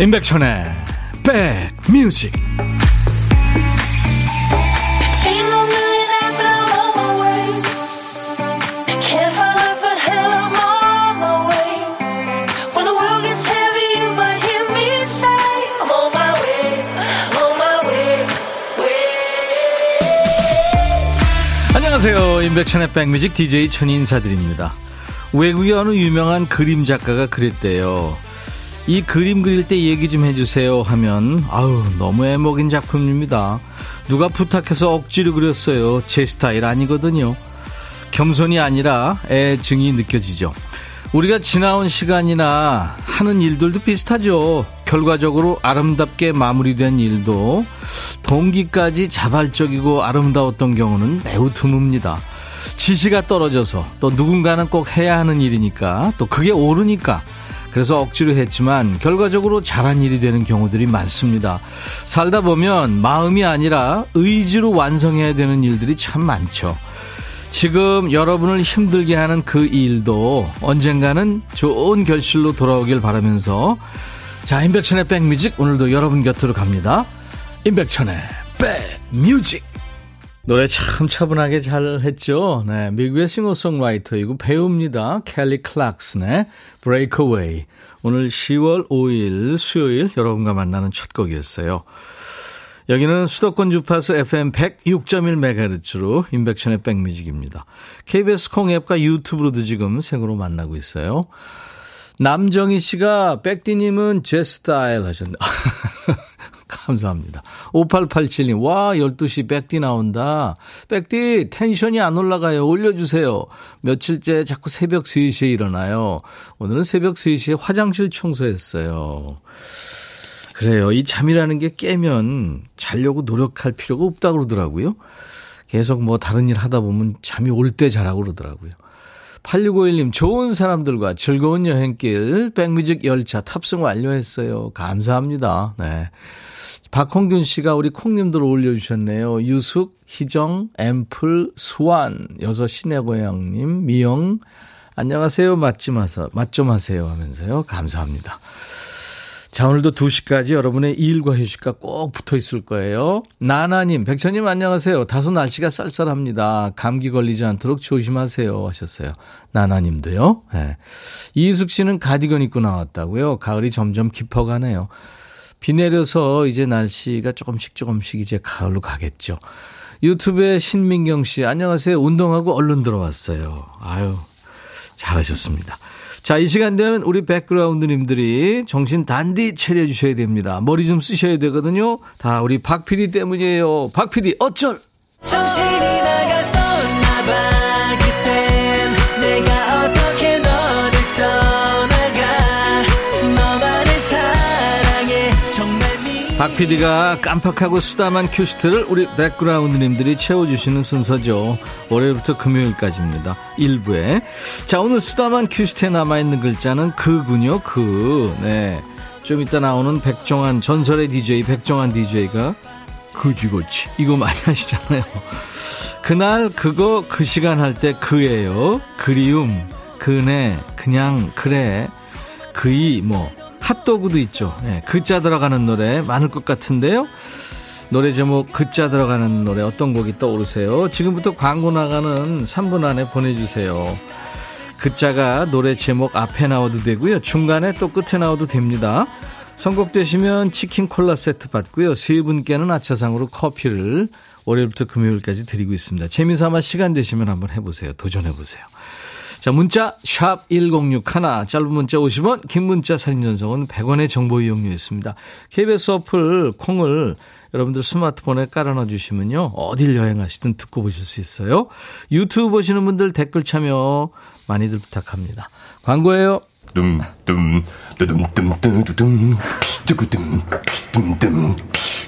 임백천의 백뮤직. 안녕하세요. 임백천의 백뮤직 DJ 천이 인사드립니다. 외국의 어느 유명한 그림 작가가 그랬대요 이 그림 그릴 때 얘기 좀 해주세요 하면 아우 너무 애먹인 작품입니다. 누가 부탁해서 억지로 그렸어요. 제 스타일 아니거든요. 겸손이 아니라 애증이 느껴지죠. 우리가 지나온 시간이나 하는 일들도 비슷하죠. 결과적으로 아름답게 마무리된 일도 동기까지 자발적이고 아름다웠던 경우는 매우 드뭅니다. 지시가 떨어져서 또 누군가는 꼭 해야 하는 일이니까 또 그게 옳으니까 그래서 억지로 했지만 결과적으로 잘한 일이 되는 경우들이 많습니다. 살다 보면 마음이 아니라 의지로 완성해야 되는 일들이 참 많죠. 지금 여러분을 힘들게 하는 그 일도 언젠가는 좋은 결실로 돌아오길 바라면서 자, 임백천의 백뮤직 오늘도 여러분 곁으로 갑니다. 임백천의 백뮤직 노래 참 차분하게 잘 했죠. 네, 미국의 싱어송라이터이고 배우입니다. 켈리 클락슨의 Breakaway. 오늘 10월 5일 수요일 여러분과 만나는 첫 곡이었어요. 여기는 수도권 주파수 FM 106.1MHz로 인백션의 백뮤직입니다. KBS 콩앱과 유튜브로도 지금 생으로 만나고 있어요. 남정희 씨가 백디님은 제 스타일 하셨네. 감사합니다. 5887님, 와, 12시 백디 나온다. 백디, 텐션이 안 올라가요. 올려주세요. 며칠째 자꾸 새벽 3시에 일어나요. 오늘은 새벽 3시에 화장실 청소했어요. 그래요. 이 잠이라는 게 깨면 자려고 노력할 필요가 없다고 그러더라고요. 계속 뭐 다른 일 하다 보면 잠이 올 때 자라고 그러더라고요. 8651님, 좋은 사람들과 즐거운 여행길, 백뮤직 열차 탑승 완료했어요. 감사합니다. 네. 박홍균 씨가 우리 콩님들 올려주셨네요. 유숙, 희정, 앰플, 수완, 여섯 시내 고향님, 미영, 안녕하세요. 맛좀 하세요. 맛좀 하세요 하면서요. 감사합니다. 자, 오늘도 2시까지 여러분의 일과 휴식과 꼭 붙어 있을 거예요. 나나님, 백천님 안녕하세요. 다소 날씨가 쌀쌀합니다. 감기 걸리지 않도록 조심하세요. 하셨어요. 나나님도요. 네. 이숙 씨는 가디건 입고 나왔다고요. 가을이 점점 깊어가네요. 비 내려서 이제 날씨가 조금씩 조금씩 이제 가을로 가겠죠. 유튜브에 신민경 씨, 안녕하세요. 운동하고 얼른 들어왔어요. 아유, 잘하셨습니다. 자, 이 시간 되면 우리 백그라운드님들이 정신 단디 차려주셔야 됩니다. 머리 좀 쓰셔야 되거든요. 다 우리 박 PD 때문이에요. 박 PD, 어쩔! 정신이 나가서 박 PD가 깜빡하고 쓰다만 큐시트를 우리 백그라운드님들이 채워주시는 순서죠. 월요일부터 금요일까지입니다. 1부에. 자, 오늘 쓰다만 큐시트에 남아있는 글자는 그군요, 그. 네. 좀 이따 나오는 백종환, 전설의 DJ 백종환 DJ가 그지고치. 이거 많이 하시잖아요. 그날, 그거, 그 시간 할 때 그예요. 그리움, 그네, 그냥, 그래. 그이, 뭐. 핫도그도 있죠. 네, 글자 들어가는 노래 많을 것 같은데요. 노래 제목 글자 들어가는 노래 어떤 곡이 떠오르세요? 지금부터 광고 나가는 3분 안에 보내주세요. 글자가 노래 제목 앞에 나와도 되고요. 중간에 또 끝에 나와도 됩니다. 선곡되시면 치킨 콜라 세트 받고요. 세 분께는 아차상으로 커피를 월요일부터 금요일까지 드리고 있습니다. 재미삼아 시간 되시면 한번 해보세요. 도전해보세요. 자, 문자 샵 1061, 짧은 문자 50원, 긴 문자 사진 전송은 100원의 정보 이용료 있습니다. KBS 어플 콩을 여러분들 스마트폰에 깔아놔 주시면요. 어딜 여행하시든 듣고 보실 수 있어요. 유튜브 보시는 분들 댓글 참여 많이들 부탁합니다. 광고예요. dumdum 뚜둠 뚜구둠 둠둠 뚜둠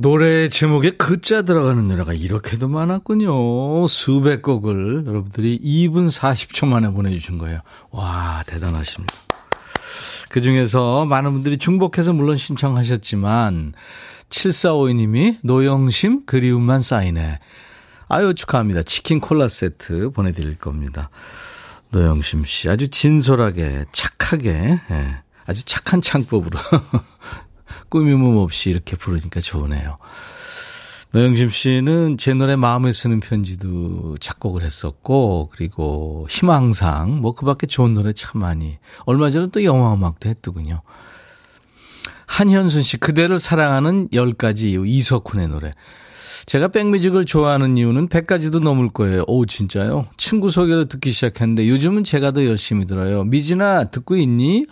노래 제목에 그자 들어가는 노래가 이렇게도 많았군요. 수백 곡을 여러분들이 2분 40초 만에 보내주신 거예요. 와, 대단하십니다. 그 중에서 많은 분들이 중복해서 물론 신청하셨지만, 7452님이 노영심 그리움만 쌓이네. 아유, 축하합니다. 치킨 콜라 세트 보내드릴 겁니다. 노영심 씨. 아주 진솔하게, 착하게, 예, 아주 착한 창법으로. 꾸밈음 없이 이렇게 부르니까 좋으네요. 노영심 씨는 제 노래 마음에 쓰는 편지도 작곡을 했었고, 그리고 희망상, 뭐 그 밖에 좋은 노래 참 많이. 얼마 전에 또 영화 음악도 했더군요. 한현순 씨, 그대를 사랑하는 10가지 이유, 이석훈의 노래. 제가 백뮤직을 좋아하는 이유는 100가지도 넘을 거예요. 오, 진짜요? 친구 소개로 듣기 시작했는데 요즘은 제가 더 열심히 들어요. 미진아, 듣고 있니?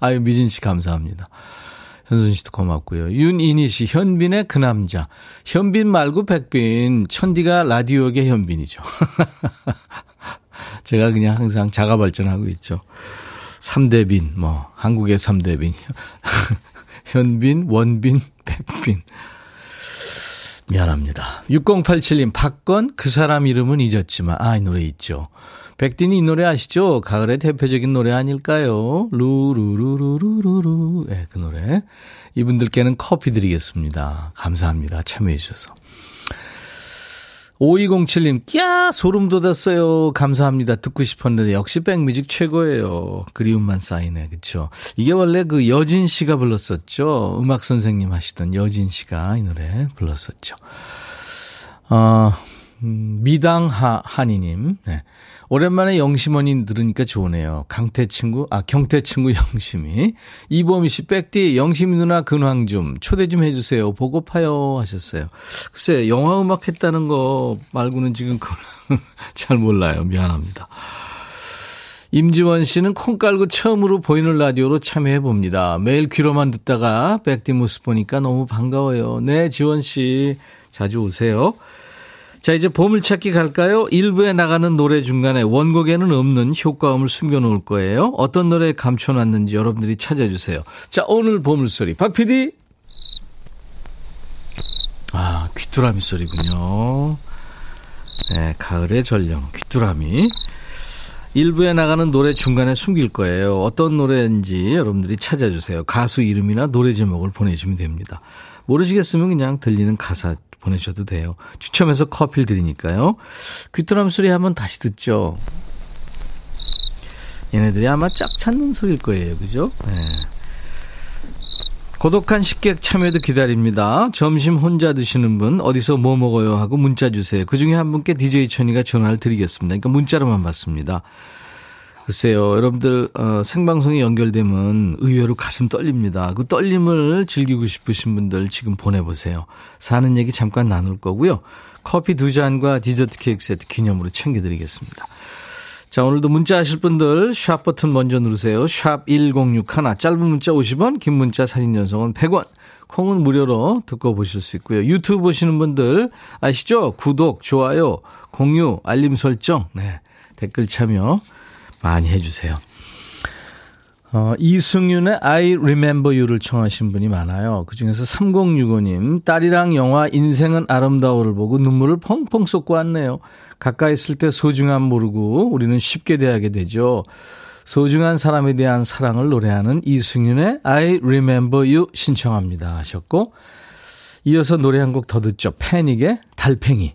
아유, 미진 씨 감사합니다. 현순 씨도 고맙고요. 윤이니 씨, 현빈의 그 남자. 현빈 말고 백빈. 천디가 라디오계 현빈이죠. 제가 그냥 항상 자가 발전하고 있죠. 3대 빈, 뭐, 한국의 3대 빈. 현빈, 원빈, 백빈. 미안합니다. 6087님, 박건, 그 사람 이름은 잊었지만, 아, 이 노래 있죠. 백딘이 이 노래 아시죠? 가을의 대표적인 노래 아닐까요? 루루루루루루루. 네, 그 노래. 이분들께는 커피 드리겠습니다. 감사합니다. 참여해주셔서. 5207님, 꺄! 소름 돋았어요. 감사합니다. 듣고 싶었는데, 역시 백뮤직 최고예요. 그리움만 쌓이네. 그쵸? 이게 원래 그 여진 씨가 불렀었죠. 음악 선생님 하시던 여진 씨가 이 노래 불렀었죠. 어, 음, 미당 하, 한이님. 네. 오랜만에 영심원이 들으니까 좋으네요. 강태 친구, 아, 경태 친구 영심이. 이보미 씨, 백디, 영심이 누나 근황 좀, 초대 좀 해주세요. 보고파요. 하셨어요. 글쎄, 영화 음악 했다는 거 말고는 지금 잘 몰라요. 미안합니다. 임지원 씨는 콩 깔고 처음으로 보이는 라디오로 참여해 봅니다. 매일 귀로만 듣다가 백디 모습 보니까 너무 반가워요. 네, 지원 씨. 자주 오세요. 자, 이제 보물찾기 갈까요? 일부에 나가는 노래 중간에 원곡에는 없는 효과음을 숨겨놓을 거예요. 어떤 노래에 감춰놨는지 여러분들이 찾아주세요. 자, 오늘 보물소리. 박 PD! 아, 귀뚜라미 소리군요. 네, 가을의 전령, 귀뚜라미. 일부에 나가는 노래 중간에 숨길 거예요. 어떤 노래인지 여러분들이 찾아주세요. 가수 이름이나 노래 제목을 보내주시면 됩니다. 모르시겠으면 그냥 들리는 가사 보내셔도 돼요. 추첨해서 커피를 드리니까요. 귀뚜라미 소리 한번 다시 듣죠. 얘네들이 아마 짝 찾는 소리일 거예요. 그죠? 네. 고독한 식객 참여도 기다립니다. 점심 혼자 드시는 분 어디서 뭐 먹어요 하고 문자 주세요. 그중에 한 분께 DJ 천이가 전화를 드리겠습니다. 그러니까 문자로만 받습니다. 글쎄요, 여러분들 어, 생방송이 연결되면 의외로 가슴 떨립니다. 그 떨림을 즐기고 싶으신 분들 지금 보내보세요. 사는 얘기 잠깐 나눌 거고요. 커피 두 잔과 디저트 케이크 세트 기념으로 챙겨드리겠습니다. 자, 오늘도 문자 하실 분들 샵 버튼 먼저 누르세요. 샵 1061, 짧은 문자 50원, 긴 문자 사진 전송은 100원. 콩은 무료로 듣고 보실 수 있고요. 유튜브 보시는 분들 아시죠? 구독, 좋아요, 공유, 알림 설정, 네, 댓글 참여 많이 해주세요. 어, 이승윤의 I Remember You를 청하신 분이 많아요. 그 중에서 3065님, 딸이랑 영화 인생은 아름다워를 보고 눈물을 펑펑 쏟고 왔네요. 가까이 있을 때 소중함 모르고 우리는 쉽게 대하게 되죠. 소중한 사람에 대한 사랑을 노래하는 이승윤의 I Remember You 신청합니다 하셨고, 이어서 노래 한 곡 더 듣죠. 패닉의 달팽이.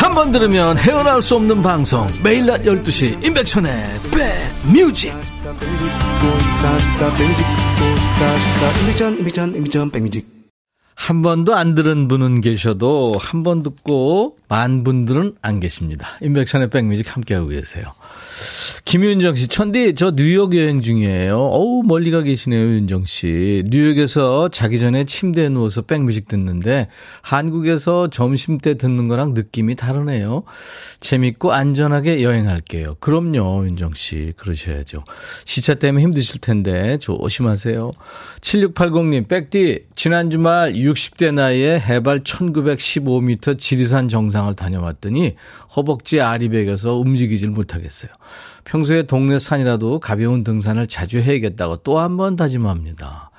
한 번 들으면 헤어나올 수 없는 방송 매일 낮 12시 임백천의 백뮤직 한 번도 안 들은 분은 계셔도 한 번 듣고 만 분들은 안 계십니다. 인백션의 백뮤직 함께하고 계세요. 김윤정 씨, 천디, 저 뉴욕 여행 중이에요. 어우, 멀리 가 계시네요, 윤정 씨. 뉴욕에서 자기 전에 침대에 누워서 백뮤직 듣는데, 한국에서 점심 때 듣는 거랑 느낌이 다르네요. 재밌고 안전하게 여행할게요. 그럼요, 윤정 씨. 그러셔야죠. 시차 때문에 힘드실 텐데, 조심하세요. 7680님, 백디, 지난 주말 60대 나이에 해발 1915m 지리산 정상을 다녀왔더니, 허벅지 아리백에서 움직이질 못하겠어요. 평소에 동네 산이라도 가벼운 등산을 자주 해야겠다고 또 한 번 다짐합니다.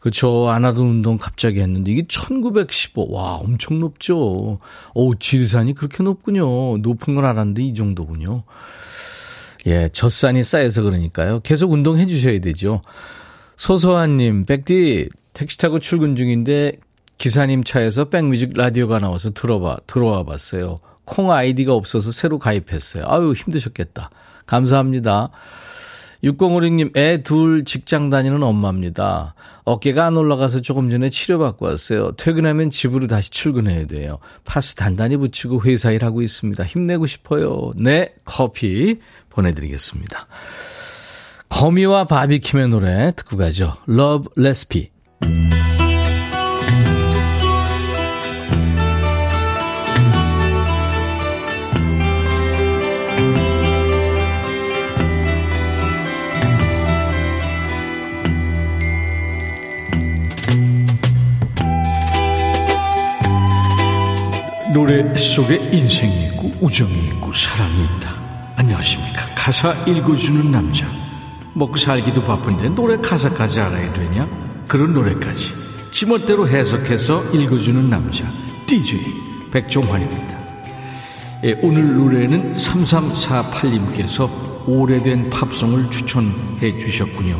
그렇죠. 안 하던 운동 갑자기 했는데 이게 1915. 와, 엄청 높죠. 오, 지리산이 그렇게 높군요. 높은 걸 알았는데 이 정도군요. 예, 젖산이 쌓여서 그러니까요. 계속 운동해 주셔야 되죠. 소소한님, 백디, 택시 타고 출근 중인데 기사님 차에서 백뮤직 라디오가 나와서 들어봐, 들어와 봤어요. 콩 아이디가 없어서 새로 가입했어요. 아유, 힘드셨겠다. 감사합니다. 6056님, 애 둘 직장 다니는 엄마입니다. 어깨가 안 올라가서 조금 전에 치료받고 왔어요. 퇴근하면 집으로 다시 출근해야 돼요. 파스 단단히 붙이고 회사 일하고 있습니다. 힘내고 싶어요. 네, 커피 보내드리겠습니다. 거미와 바비킴의 노래 듣고 가죠. Love Recipe. 노래 속에 인생이 있고 우정이 있고 사랑이 있다. 안녕하십니까. 가사 읽어주는 남자. 먹고 살기도 바쁜데 노래 가사까지 알아야 되냐? 그런 노래까지 지멋대로 해석해서 읽어주는 남자. DJ 백종환입니다. 예, 오늘 노래는 3348님께서 오래된 팝송을 추천해 주셨군요.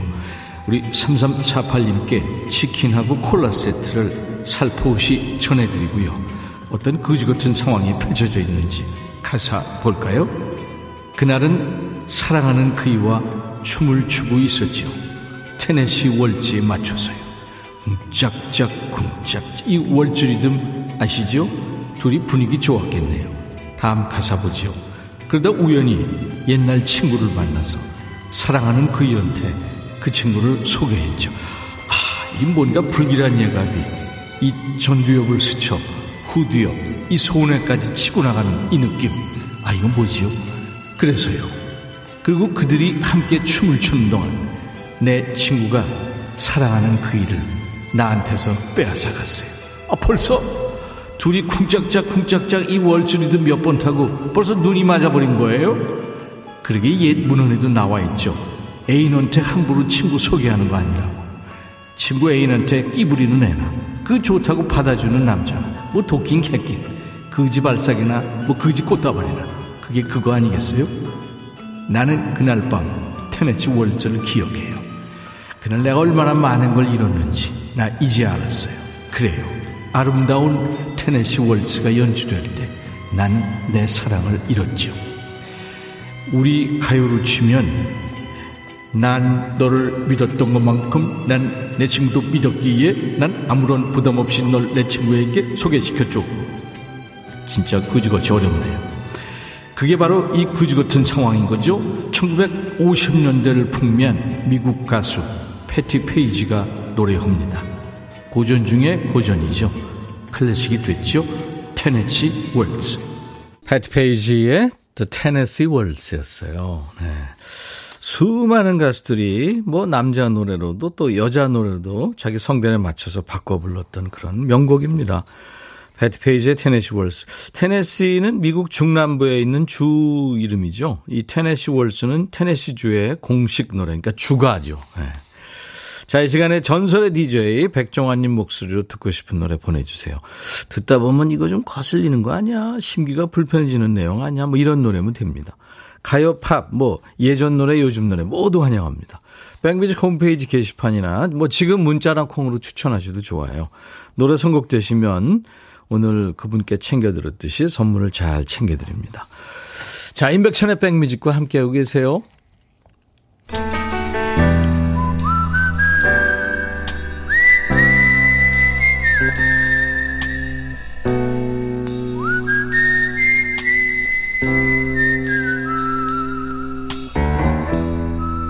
우리 3348님께 치킨하고 콜라 세트를 살포시 전해드리고요. 어떤 거지 같은 상황이 펼쳐져 있는지 가사 볼까요? 그날은 사랑하는 그이와 춤을 추고 있었지요. 테네시 월지에 맞춰서요. 쿵짝짝 쿵짝 이 월주 리듬 아시죠? 둘이 분위기 좋았겠네요. 다음 가사 보지요. 그러다 우연히 옛날 친구를 만나서 사랑하는 그이한테 그 친구를 소개했죠. 아, 이 뭔가 불길한 예감이 이 전두엽을 스쳐 후드여 이 소원에까지 치고 나가는 이 느낌. 아 이건 뭐지요? 그래서요. 그리고 그들이 함께 춤을 추는 동안 내 친구가 사랑하는 그 일을 나한테서 빼앗아 갔어요. 아 벌써? 둘이 쿵짝짝 쿵짝짝 이 월주리도 몇번 타고 벌써 눈이 맞아버린 거예요? 그러게 옛 문헌에도 나와 있죠. 애인한테 함부로 친구 소개하는 거 아니라고. 친구 애인한테 끼부리는 애나 그 좋다고 받아주는 남자 뭐 도끼인 개낀 거지발삭이나 뭐 거지 꽃다발이나. 그게 그거 아니겠어요? 나는 그날 밤 테네치 월즈를 기억해요. 그날 내가 얼마나 많은 걸 잃었는지 나 이제 알았어요. 그래요. 아름다운 테네시 월츠가 연주될 때 난 내 사랑을 잃었죠. 우리 가요를 치면 난 너를 믿었던 것만큼 난 내 친구도 믿었기에 난 아무런 부담 없이 널 내 친구에게 소개시켰죠. 진짜 그지같이 어렵네요. 그게 바로 이 그지 같은 상황인 거죠. 1950년대를 풍미한 미국 가수 패티 페이지가 노래합니다. 고전 중에 고전이죠. 클래식이 됐죠. 테네시 월츠. 패티 페이지의 The Tennessee Waltz였어요. 네. 수많은 가수들이 뭐 남자 노래로도 또 여자 노래로도 자기 성별에 맞춰서 바꿔 불렀던 그런 명곡입니다. 배티 페이지의 테네시 월스. 테네시는 미국 중남부에 있는 주 이름이죠. 이 테네시 월스는 테네시 주의 공식 노래, 그러니까 주가죠. 네. 자, 이 시간에 전설의 DJ 백종환님 목소리로 듣고 싶은 노래 보내주세요. 듣다 보면 이거 좀 거슬리는 거 아니야? 심기가 불편해지는 내용 아니야? 뭐 이런 노래면 됩니다. 가요, 팝, 뭐 예전 노래, 요즘 노래 모두 환영합니다. 백뮤직 홈페이지 게시판이나 뭐 지금 문자나 콩으로 추천하셔도 좋아요. 노래 선곡되시면 오늘 그분께 챙겨드렸듯이 선물을 잘 챙겨드립니다. 자, 임백천의 백뮤직과 함께하고 계세요.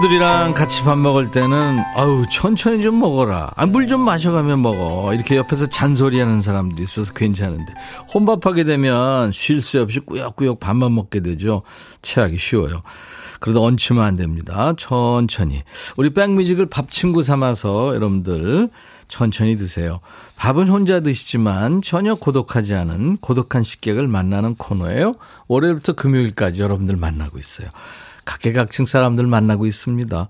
식구들이랑 같이 밥 먹을 때는 아우 천천히 좀 먹어라. 아, 물 좀 마셔가면 먹어. 이렇게 옆에서 잔소리하는 사람도 있어서 괜찮은데 혼밥하게 되면 쉴 새 없이 꾸역꾸역 밥만 먹게 되죠. 체하기 쉬워요. 그래도 얹히면 안 됩니다. 천천히. 우리 백뮤직을 밥 친구 삼아서 여러분들 천천히 드세요. 밥은 혼자 드시지만 전혀 고독하지 않은 고독한 식객을 만나는 코너예요. 월요일부터 금요일까지 여러분들 만나고 있어요. 각계각층 사람들 만나고 있습니다.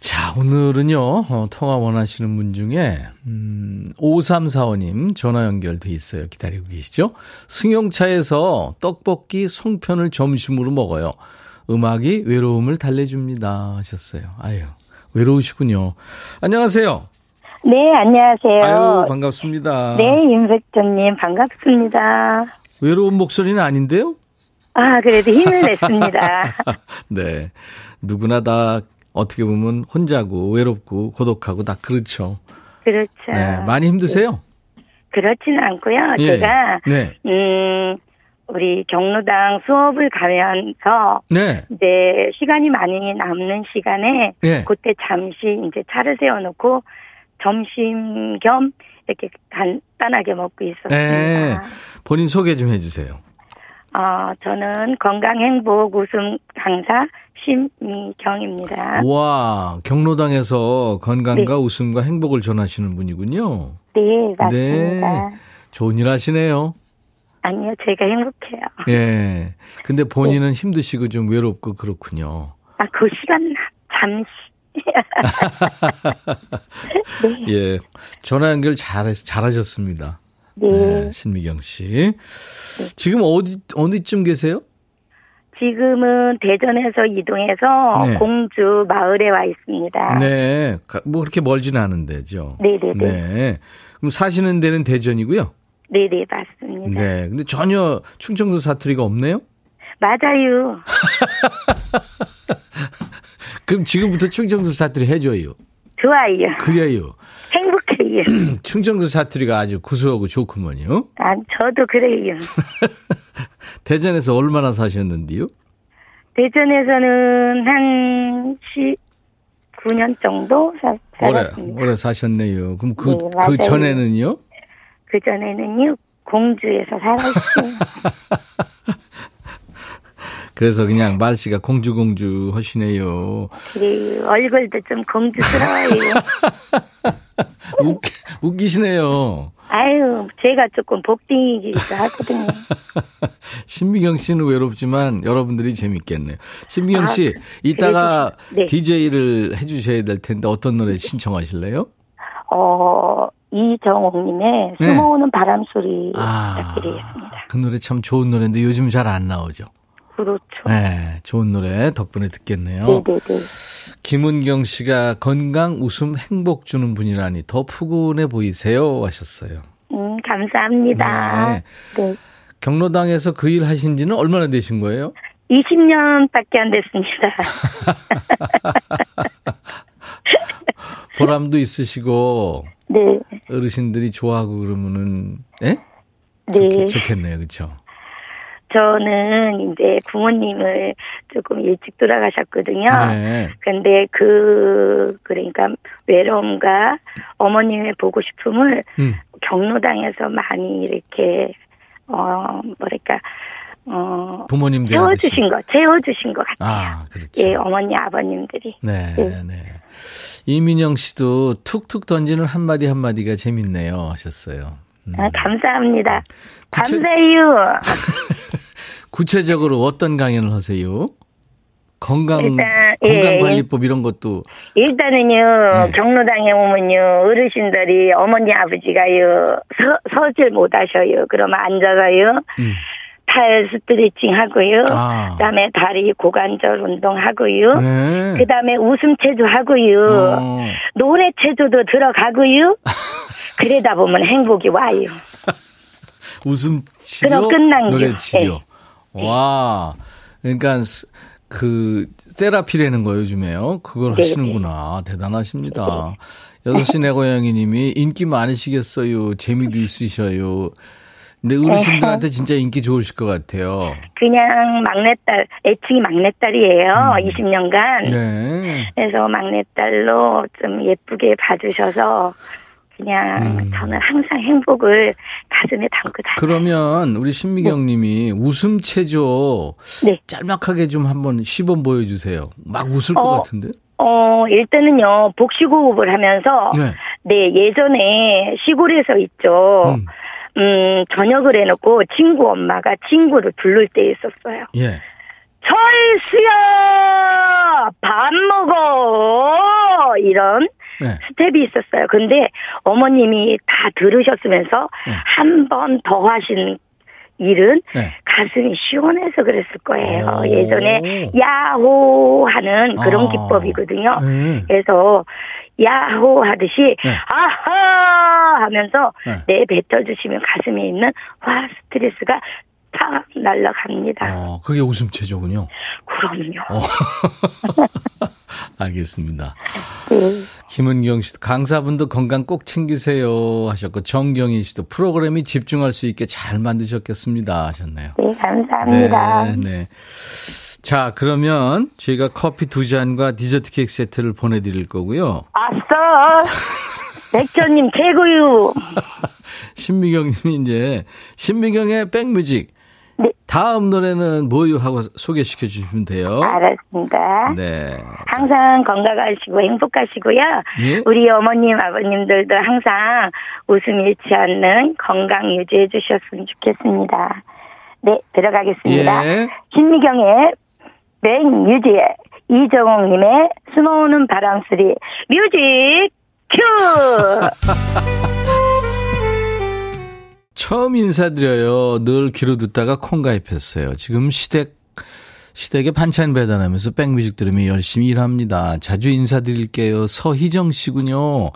자, 오늘은요, 어, 통화 원하시는 분 중에, 음, 5345님 전화 연결돼 있어요. 기다리고 계시죠? 승용차에서 떡볶이 송편을 점심으로 먹어요. 음악이 외로움을 달래줍니다. 하셨어요. 아유, 외로우시군요. 안녕하세요. 네, 안녕하세요. 아유, 반갑습니다. 네, 임백천님, 반갑습니다. 외로운 목소리는 아닌데요? 아, 그래도 힘을 냈습니다. 네. 누구나 다 어떻게 보면 혼자고 외롭고 고독하고 다 그렇죠. 그렇죠. 네. 많이 힘드세요? 그렇지는 않고요. 예. 제가, 네. 음, 우리 경로당 수업을 가면서, 네. 이제 시간이 많이 남는 시간에, 예. 그때 잠시 이제 차를 세워놓고, 점심 겸 이렇게 간단하게 먹고 있었습니다. 네. 본인 소개 좀 해주세요. 어, 저는 건강 행복 웃음 강사 심미경입니다. 와, 경로당에서 건강과 네. 웃음과 행복을 전하시는 분이군요. 네, 맞습니다. 좋은 일 하시네요. 아니요, 제가 행복해요. 예. 근데 본인은 힘드시고 좀 외롭고 그렇군요. 아, 그 시간 잠시. 네, 예. 전화 연결 잘, 잘하셨습니다. 네. 네, 신미경 씨. 지금 어디, 어디쯤 계세요? 지금은 대전에서 이동해서 네. 공주 마을에 와 있습니다. 네. 가- 뭐 그렇게 멀진 않은데죠. 네네네. 네. 그럼 사시는 데는 대전이고요. 네네, 맞습니다. 네. 근데 전혀 충청도 사투리가 없네요? 맞아요. 그럼 지금부터 충청도 사투리 해줘요. 좋아요. 그래요. 행복 해요. 충청도 사투리가 아주 구수하고 좋구먼요. 아, 저도 그래요. 대전에서 얼마나 사셨는데요? 대전에서는 한 19년 정도 사, 오래, 살았습니다. 오래 사셨네요. 그럼 그, 네. 그 전에는요? 그 전에는요, 공주에서 살았어요. 그래서 그냥 말씨가 공주공주 하시네요. 그래요. 얼굴도 좀 공주스러워요. 웃, 웃기시네요. 아유, 제가 조금 복딩이기도 하거든요. 신미경 씨는 외롭지만 여러분들이 재밌겠네요. 신미경 아, 씨, 이따가 그래도- 네. DJ를 해주셔야 될 텐데 어떤 노래 신청하실래요? 어, 이정옥님의 네. 숨어오는 바람 소리 아, 부탁드리겠습니다. 그 노래 참 좋은 노래인데 요즘 잘 안 나오죠. 그렇죠. 네, 좋은 노래 덕분에 듣겠네요. 네네네. 김은경 씨가 건강, 웃음, 행복 주는 분이라니 더 푸근해 보이세요 하셨어요. 음, 감사합니다. 네. 경로당에서 그 일 하신 지는 얼마나 되신 거예요? 20년밖에 안 됐습니다. 보람도 있으시고 네. 어르신들이 좋아하고 그러면은 예? 네. 좋, 겠 네요 그렇죠? 저는 이제 부모님을 조금 일찍 돌아가셨거든요. 네. 근데 그, 그러니까 외로움과 어머님의 보고 싶음을 음. 경로당에서 많이 이렇게, 어, 뭐랄까, 어, 부모님. 채워주신 거, 채워주신 것 같아요. 아, 그렇죠. 예, 어머니, 아버님들이. 네, 네. 네. 이민영 씨도 툭툭 던지는 한마디 한마디가 재밌네요 하셨어요. 음. 아, 감사합니다. 구체- 감사해요. 구체적으로 어떤 강연을 하세요? 건강 일단, 예, 건강 관리법 이런 것도 일단은요, 네. 경로당에 오면요, 어르신들이 어머니, 아버지가요, 서, 서질 못 하셔요. 그러면 앉아서요, 음. 팔 스트레칭 하고요. 아. 그 다음에 다리 고관절 운동 하고요. 네. 그 다음에 웃음 체조 하고요. 어. 노래 체조도 들어가고요. 그러다 보면 행복이 와요. 웃음 치료, 노래 겨. 치료. 와, 그러니까 그 세라피라는 거 요즘에요. 그걸 네 하시는구나. 대단하십니다. 여섯 시내 고양이 님이 인기 많으시겠어요. 재미도 있으셔요. 근데 어르신들한테 진짜 인기 좋으실 것 같아요. 그냥 막내딸, 애칭이 막내딸이에요. 음. 20년간. 네. 그래서 막내딸로 좀 예쁘게 봐주셔서 그냥 음. 저는 항상 행복을 가슴에 담고 다녀요. 그러면 우리 신미경 네. 님이 웃음 체조 네. 짤막하게 좀 한번 시범 보여주세요. 막 웃을 어, 것 같은데? 어, 일단은요, 복식호흡을 하면서, 네. 네, 예전에 시골에서 있죠. 음. 음, 저녁을 해놓고 친구 엄마가 친구를 부를 때 있었어요. 예. 철수야! 밥 먹어! 이런 네. 스텝이 있었어요. 근데 어머님이 다 들으셨으면서 네. 한번 더 하신 일은 네. 가슴이 시원해서 그랬을 거예요. 오. 예전에 야호 하는 그런 아. 기법이거든요. 네. 그래서 야호 하듯이 네. 아하 하면서 내 뱉어주시면 가슴에 있는 화 스트레스가 팍 날라갑니다. 어, 그게 웃음체조군요. 그럼요. 어. 알겠습니다. 네. 김은경 씨도 강사분도 건강 꼭 챙기세요 하셨고 정경희 씨도 프로그램이 집중할 수 있게 잘 만드셨겠습니다 하셨네요. 네, 감사합니다. 네, 네. 자, 그러면 저희가 커피 두 잔과 디저트 케이크 세트를 보내드릴 거고요. 아싸! 백천님 최고유. 신미경 님이 이제 신미경의 백뮤직 네. 다음 노래는 뭐요 하고 소개시켜 주시면 돼요. 알았습니다. 네. 항상 건강하시고 행복하시고요. 예? 우리 어머님, 아버님들도 항상 웃음 잃지 않는 건강 유지해 주셨으면 좋겠습니다. 네, 들어가겠습니다. 예. 신미경의 백뮤지의 이정옥님의 수놓는 바람소리 뮤직 큐! 처음 인사드려요. 늘 귀로 듣다가 콩 가입했어요. 지금 시댁 시댁에 반찬 배달하면서 백뮤직 들으며 열심히 일합니다. 자주 인사드릴게요. 서희정 씨군요.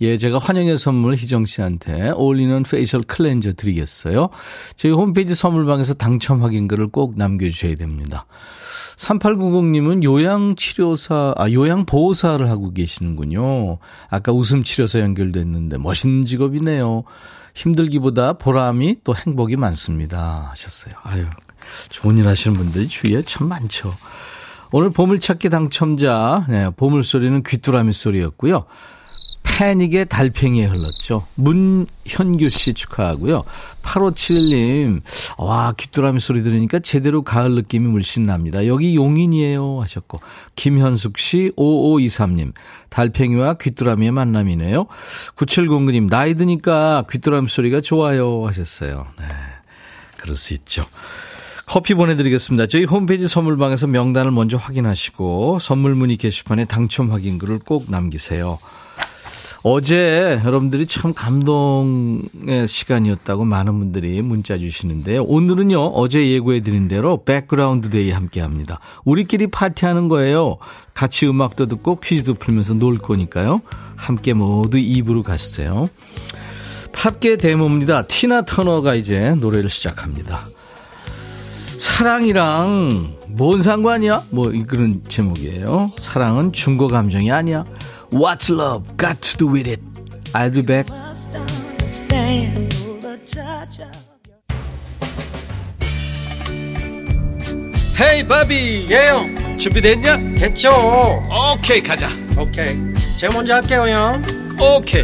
예, 제가 환영의 선물 희정 씨한테 어울리는 facial cleanser 드리겠어요. 저희 홈페이지 선물방에서 당첨 확인글을 꼭 남겨주셔야 됩니다. 3890님은 요양치료사, 아, 요양보호사를 하고 계시는군요. 아까 웃음치료사 연결됐는데 멋있는 직업이네요. 힘들기보다 보람이 또 행복이 많습니다. 하셨어요. 아유, 좋은 일 하시는 분들이 주위에 참 많죠. 오늘 보물찾기 당첨자, 네, 보물소리는 귀뚜라미 소리였고요. 패닉의 달팽이에 흘렀죠. 문현규 씨 축하하고요. 8571님, 와, 귀뚜라미 소리 들으니까 제대로 가을 느낌이 물씬 납니다. 여기 용인이에요. 하셨고. 김현숙 씨, 5523님, 달팽이와 귀뚜라미의 만남이네요. 9709님, 나이 드니까 귀뚜라미 소리가 좋아요. 하셨어요. 네. 그럴 수 있죠. 커피 보내드리겠습니다. 저희 홈페이지 선물방에서 명단을 먼저 확인하시고 선물 문의 게시판에 당첨 확인글을 꼭 남기세요. 어제 여러분들이 참 감동의 시간이었다고 많은 분들이 문자 주시는데요. 오늘은요, 어제 예고해 드린 대로 백그라운드 데이 함께 합니다. 우리끼리 파티하는 거예요. 같이 음악도 듣고 퀴즈도 풀면서 놀 거니까요. 함께 모두 입으로 가시세요. 팝계 데모입니다. 티나 터너가 이제 노래를 시작합니다. 사랑이랑 뭔 상관이야? 뭐 그런 제목이에요. 사랑은 중고 감정이 아니야. What's love got to do with it? I'll be back. 헤이 바비 예영 준비됐냐? 됐죠. 오케이 가자. 오케이. 제가 먼저 할게요 형. 오케이.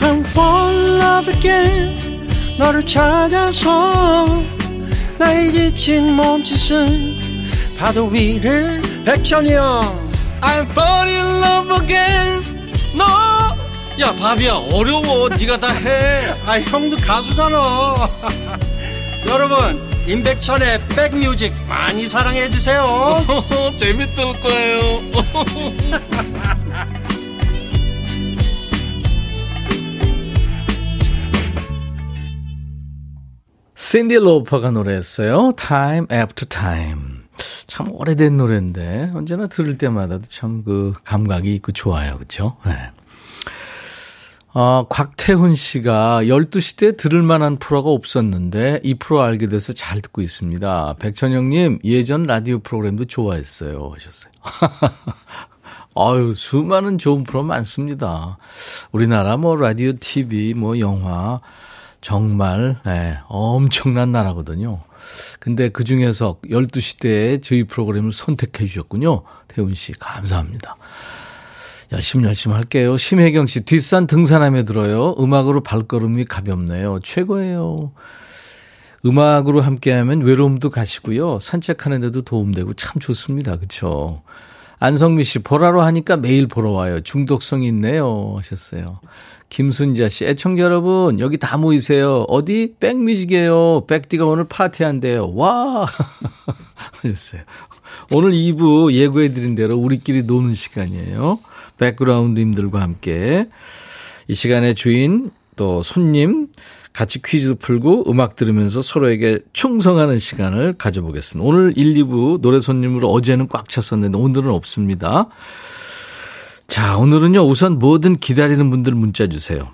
I'm fall in love again. 너를 찾아서 나의 지친 몸짓은 파도 위를 백천이 형 I'm fall in love again. 너. 야, 바비야, 어려워. 네가 다 해. 아, 형도 가수잖아. 여러분, 임백천의 백뮤직 많이 사랑해 주세요. 재밌을 거예요. 신디 로퍼가 노래했어요. Time After Time. 참 오래된 노래인데 언제나 들을 때마다도 참그 감각이 있고 좋아요. 그렇죠? 네. 어, 곽태훈 씨가 12시 때 들을 만한 프로가 없었는데 이 프로 알게 돼서 잘 듣고 있습니다. 백천영 님, 예전 라디오 프로그램도 좋아했어요. 하셨어요. 아유, 수많은 좋은 프로 많습니다. 우리나라 뭐 라디오, TV, 뭐 영화, 정말, 네, 엄청난 나라거든요. 근데 그 중에서 12시 때 저희 프로그램을 선택해 주셨군요. 태훈 씨, 감사합니다. 열심히 열심히 할게요. 심혜경 씨, 뒷산 등산함에 들어요. 음악으로 발걸음이 가볍네요. 최고예요. 음악으로 함께하면 외로움도 가시고요. 산책하는데도 도움되고 참 좋습니다. 그렇죠? 안성미 씨, 보라로 하니까 매일 보러 와요. 중독성이 있네요. 하셨어요. 김순자 씨, 애청자 여러분, 여기 다 모이세요. 어디? 백뮤직이에요. 백디가 오늘 파티한대요. 와! 하셨어요. 오늘 2부 예고해드린 대로 우리끼리 노는 시간이에요. 백그라운드님들과 함께 이 시간의 주인 또 손님 같이 퀴즈 풀고 음악 들으면서 서로에게 충성하는 시간을 가져보겠습니다. 오늘 1, 2부 노래 손님으로 어제는 꽉 찼었는데 오늘은 없습니다. 자, 오늘은요, 우선 뭐든 기다리는 분들 문자 주세요.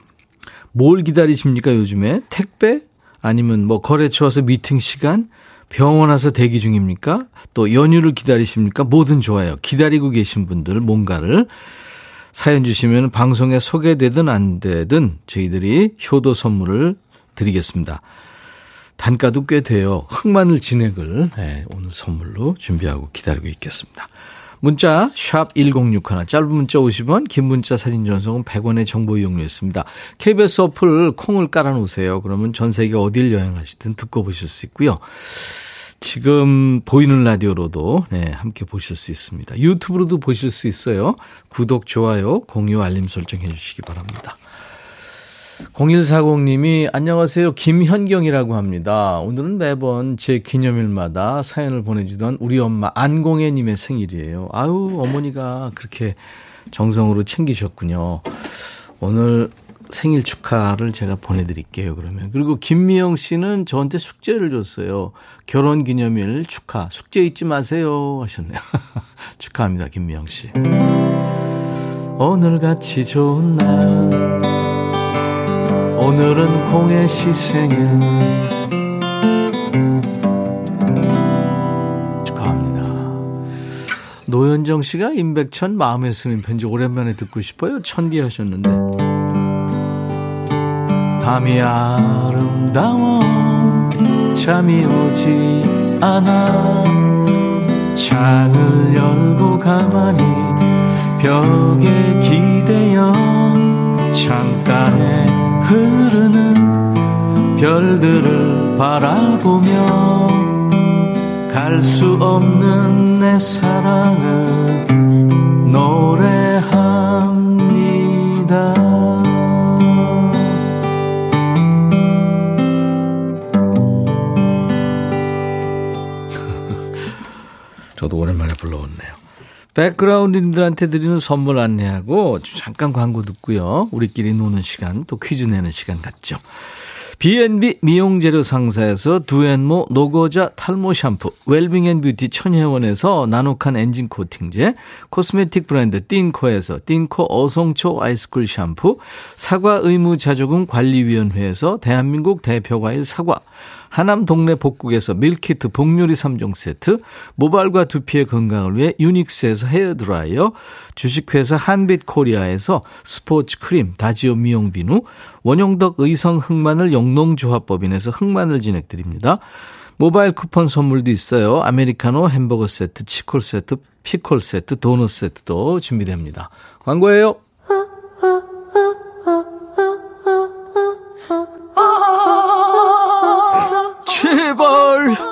뭘 기다리십니까, 요즘에? 택배? 아니면 뭐 거래처 와서 미팅 시간? 병원 와서 대기 중입니까? 또 연휴를 기다리십니까? 뭐든 좋아요. 기다리고 계신 분들 뭔가를 사연 주시면 방송에 소개되든 안 되든 저희들이 효도 선물을 드리겠습니다. 단가도 꽤 돼요. 흑마늘 진액을 네, 오늘 선물로 준비하고 기다리고 있겠습니다. 문자 1061, 짧은 문자 50원, 긴 문자 사진 전송은 100원의 정보 이용료였습니다. KBS 어플 콩을 깔아놓으세요. 그러면 전 세계 어딜 여행하시든 듣고 보실 수 있고요. 지금 보이는 라디오로도 네, 함께 보실 수 있습니다. 유튜브로도 보실 수 있어요. 구독, 좋아요, 공유, 알림 설정해 주시기 바랍니다. 0140님이 안녕하세요. 김현경이라고 합니다. 오늘은 매번 제 기념일마다 사연을 보내주던 우리 엄마 안공혜님의 생일이에요. 아유, 어머니가 그렇게 정성으로 챙기셨군요. 오늘 생일 축하를 제가 보내드릴게요, 그러면. 그리고 김미영 씨는 저한테 숙제를 줬어요. 결혼 기념일 축하. 숙제 잊지 마세요. 하셨네요. 축하합니다, 김미영 씨. 오늘같이 좋은 날. 오늘은 공의 시 생일. 축하합니다. 노현정 씨가 임백천 마음에 쓰는 편지 오랜만에 듣고 싶어요. 천디 하셨는데. 밤이 아름다워 잠이 오지 않아 창을 열고 가만히 벽에 기대어 창가에 흐르는 별들을 바라보며 갈 수 없는 내 사랑을 노래 백그라운드님들한테 드리는 선물 안내하고 잠깐 광고 듣고요. 우리끼리 노는 시간 또 퀴즈 내는 시간 같죠. B&B 미용재료 상사에서 두앤모 노고자 탈모 샴푸, 웰빙앤뷰티 천혜원에서 나노칸 엔진 코팅제, 코스메틱 브랜드 띵코에서 띵코 어성초 아이스쿨 샴푸, 사과 의무자조금 관리위원회에서 대한민국 대표과일 사과, 하남 동네 복국에서 밀키트 복요리 3종 세트, 모발과 두피의 건강을 위해 유닉스에서 헤어드라이어, 주식회사 한빛코리아에서 스포츠 크림 다지오 미용 비누, 원용덕 의성 흑마늘 영농조합법인에서 흑마늘 진행드립니다. 모바일 쿠폰 선물도 있어요. 아메리카노 햄버거 세트, 치콜 세트, 피콜 세트, 도넛 세트도 준비됩니다. 광고예요.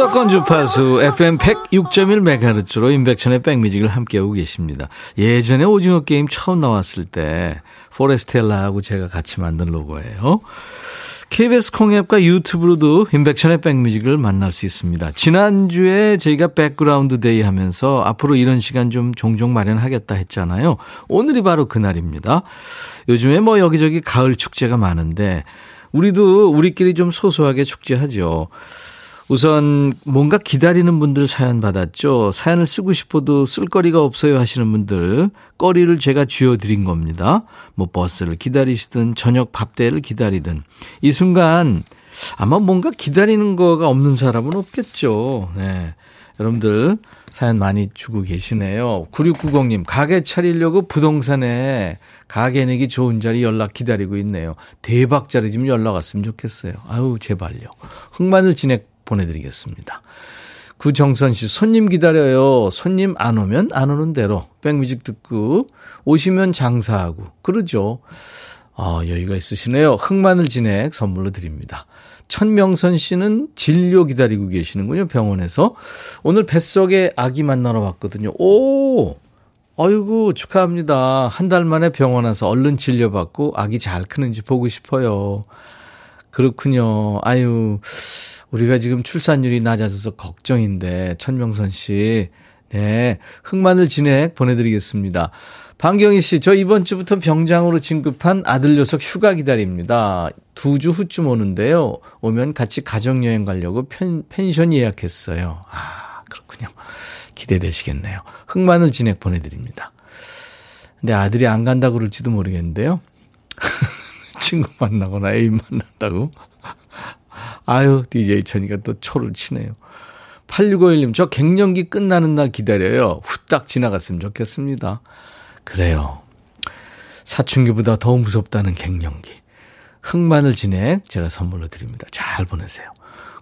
수도권 주파수 FM 106.1MHz로 인백천의 백뮤직을 함께하고 계십니다. 예전에 오징어 게임 처음 나왔을 때 포레스텔라하고 제가 같이 만든 로고예요. KBS 콩앱과 유튜브로도 임백천의 백뮤직을 만날 수 있습니다. 지난주에 저희가 백그라운드 데이 하면서 앞으로 이런 시간 좀 종종 마련하겠다 했잖아요. 오늘이 바로 그날입니다. 요즘에 뭐 여기저기 가을 축제가 많은데 우리도 우리끼리 좀 소소하게 축제하죠. 우선 뭔가 기다리는 분들 사연 받았죠. 사연을 쓰고 싶어도 쓸 거리가 없어요 하시는 분들 거리를 제가 쥐어드린 겁니다. 뭐 버스를 기다리시든 저녁 밥대를 기다리든 이 순간 아마 뭔가 기다리는 거가 없는 사람은 없겠죠. 네. 여러분들 사연 많이 주고 계시네요. 9690님, 가게 차리려고 부동산에 가게 내기 좋은 자리 연락 기다리고 있네요. 대박 자리 좀 연락 왔으면 좋겠어요. 아유, 제발요. 흑마늘 진액 보내드리겠습니다. 구정선 씨, 손님 기다려요. 손님 안 오면 안 오는 대로 백뮤직 듣고 오시면 장사하고 그러죠. 아, 여유가 있으시네요. 흑마늘 진액 선물로 드립니다. 천명선 씨는 진료 기다리고 계시는군요. 병원에서. 오늘 뱃속에 아기 만나러 왔거든요. 오! 아이고, 축하합니다. 한 달 만에 병원 와서 얼른 진료받고 아기 잘 크는지 보고 싶어요. 그렇군요. 아유, 우리가 지금 출산율이 낮아져서 걱정인데, 천명선 씨. 네. 흑마늘 진액 보내드리겠습니다. 방경희 씨, 저 이번 주부터 병장으로 진급한 아들 녀석 휴가 기다립니다. 두 주 후쯤 오는데요. 오면 같이 가족여행 가려고 펜, 펜션 예약했어요. 아, 그렇군요. 기대되시겠네요. 흑마늘 진액 보내드립니다. 근데 아들이 안 간다고 그럴지도 모르겠는데요. 친구 만나거나 애인 만난다고. 아유, DJ 천이가 또 초를 치네요. 8651님, 저 갱년기 끝나는 날 기다려요. 후딱 지나갔으면 좋겠습니다. 그래요. 사춘기보다 더 무섭다는 갱년기. 흑마늘 진액 제가 선물로 드립니다. 잘 보내세요.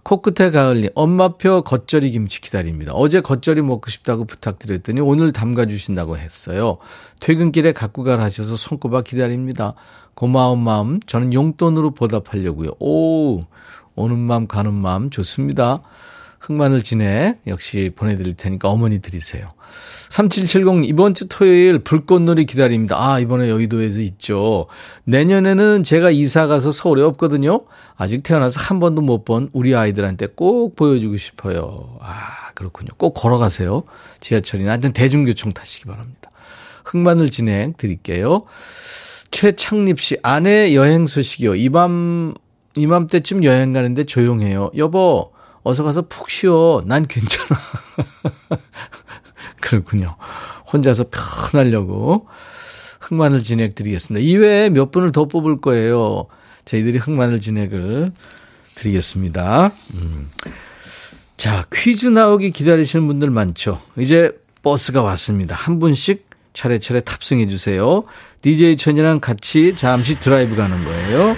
코끝에 가을리 엄마표 겉절이 김치 기다립니다. 어제 겉절이 먹고 싶다고 부탁드렸더니 오늘 담가주신다고 했어요. 퇴근길에 갖고 가라 하셔서 손꼽아 기다립니다. 고마운 마음 저는 용돈으로 보답하려고요. 오 오는 마음 가는 마음 좋습니다. 흑마늘 진액 역시 보내드릴 테니까 어머니 드리세요. 3770 이번 주 토요일 불꽃놀이 기다립니다. 아 이번에 여의도에서 있죠. 내년에는 제가 이사 가서 서울에 없거든요. 아직 태어나서 한 번도 못 본 우리 아이들한테 꼭 보여주고 싶어요. 아 그렇군요. 꼭 걸어가세요. 지하철이나 하여튼 대중교통 타시기 바랍니다. 흑마늘 진액 드릴게요. 최창립 씨 아내 여행 소식이요. 이 밤 이맘때쯤 여행 가는데 조용해요. 여보, 어서 가서 푹 쉬어. 난 괜찮아. 그렇군요. 혼자서 편하려고 흑마늘 진액 드리겠습니다. 이외에 몇 분을 더 뽑을 거예요. 저희들이 흑마늘 진액을 드리겠습니다. 음. 자, 퀴즈 나오기 기다리시는 분들 많죠. 이제 버스가 왔습니다. 한 분씩 차례차례 탑승해 주세요. DJ 천이랑 같이 잠시 드라이브 가는 거예요.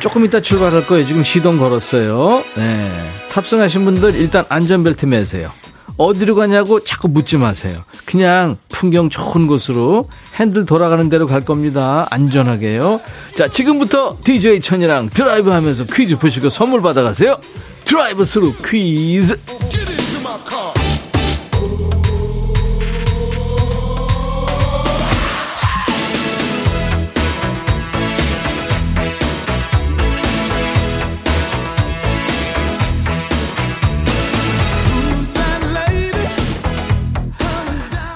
조금 이따 출발할 거예요. 지금 시동 걸었어요. 네. 탑승하신 분들 일단 안전벨트 매세요. 어디로 가냐고 자꾸 묻지 마세요. 그냥 풍경 좋은 곳으로 핸들 돌아가는 대로 갈 겁니다. 안전하게요. 자, 지금부터 DJ 천이랑 드라이브 하면서 퀴즈 보시고 선물 받아가세요. 드라이브 스루 퀴즈.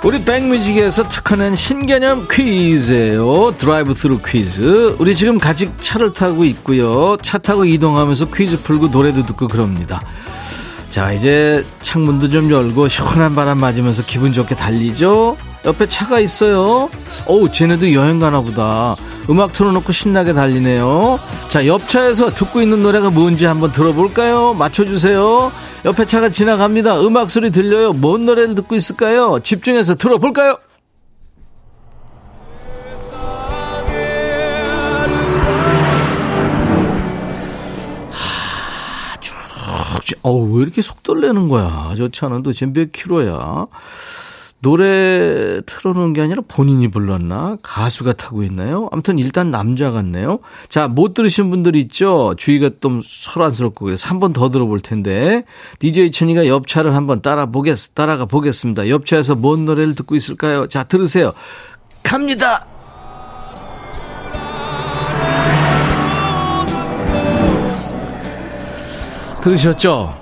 우리 백뮤직에서 특허낸 신개념 퀴즈예요. 드라이브 스루 퀴즈. 우리 지금 같이 차를 타고 있고요. 차 타고 이동하면서 퀴즈 풀고 노래도 듣고 그럽니다. 자, 이제 창문도 좀 열고 시원한 바람 맞으면서 기분 좋게 달리죠? 옆에 차가 있어요. 어우, 쟤네도 여행 가나 보다. 음악 틀어놓고 신나게 달리네요. 자, 옆차에서 듣고 있는 노래가 뭔지 한번 들어볼까요? 맞춰주세요. 옆에 차가 지나갑니다. 음악 소리 들려요. 뭔 노래를 듣고 있을까요? 집중해서 들어볼까요? 어우, 왜 이렇게 속도를 내는 거야? 저 차는 도대체 몇 킬로야? 노래 틀어놓은 게 아니라 본인이 불렀나? 가수가 타고 있나요? 아무튼 일단 남자 같네요. 자, 못 들으신 분들 있죠? 주의가 좀 소란스럽고 그래서 한 번 더 들어볼 텐데. DJ 천이가 옆차를 한번 따라 보겠, 따라가 보겠습니다. 옆차에서 뭔 노래를 듣고 있을까요? 자, 들으세요. 갑니다! 들으셨죠?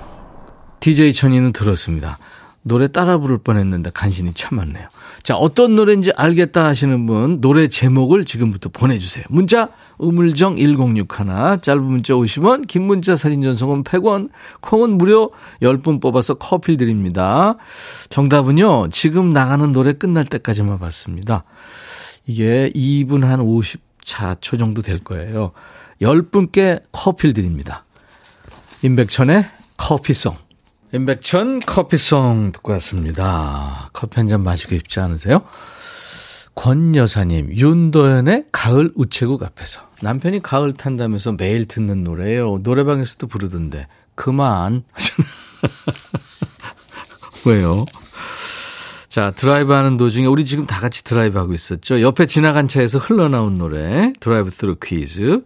DJ 천이는 들었습니다. 노래 따라 부를 뻔했는데 간신히 참았네요. 자, 어떤 노래인지 알겠다 하시는 분 노래 제목을 지금부터 보내주세요. 문자 우물정 1061 짧은 문자 50원 긴 문자 사진 전송은 100원 콩은 무료 10분 뽑아서 커피 드립니다. 정답은요. 지금 나가는 노래 끝날 때까지만 봤습니다. 이게 2분 한 54초 정도 될 거예요. 10분께 커피를 드립니다. 임백천의 커피송. 임백천 커피송 듣고 왔습니다. 커피 한 잔 마시고 싶지 않으세요? 권 여사님, 윤도현의 가을 우체국 앞에서. 남편이 가을 탄다면서 매일 듣는 노래예요. 노래방에서도 부르던데. 그만. 왜요? 자, 드라이브 하는 도중에 우리 지금 다 같이 드라이브 하고 있었죠. 옆에 지나간 차에서 흘러나온 노래, 드라이브 스루 퀴즈.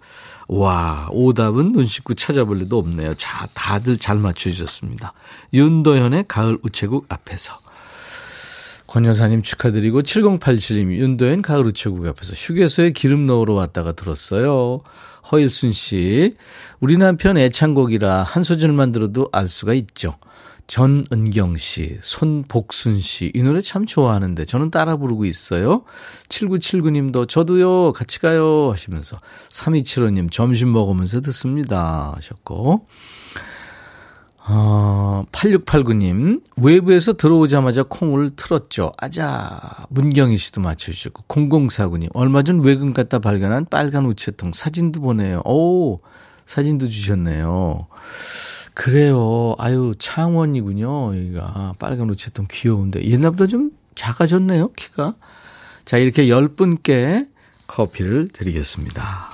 와, 오답은 눈 씻고 찾아볼 리도 없네요. 자, 다들 잘 맞춰주셨습니다. 윤도현의 가을 우체국 앞에서. 권 여사님 축하드리고 7087님 윤도현 가을 우체국 앞에서 휴게소에 기름 넣으러 왔다가 들었어요. 허일순 씨, 우리 남편 애창곡이라 한 소절만 들어도 알 수가 있죠. 전은경 씨, 손복순 씨, 이 노래 참 좋아하는데 저는 따라 부르고 있어요. 7979님도 저도요, 같이 가요 하시면서 3275님 점심 먹으면서 듣습니다 하셨고 어, 8689님, 외부에서 들어오자마자 콩을 틀었죠. 아자, 문경희 씨도 맞춰주셨고, 0049님, 얼마 전 외근 갔다 발견한 빨간 우체통 사진도 보내요. 오, 사진도 주셨네요. 그래요. 아유, 창원이군요. 여기가. 빨간 우체통 귀여운데. 옛날보다 좀 작아졌네요, 키가. 자, 이렇게 10분께 커피를 드리겠습니다.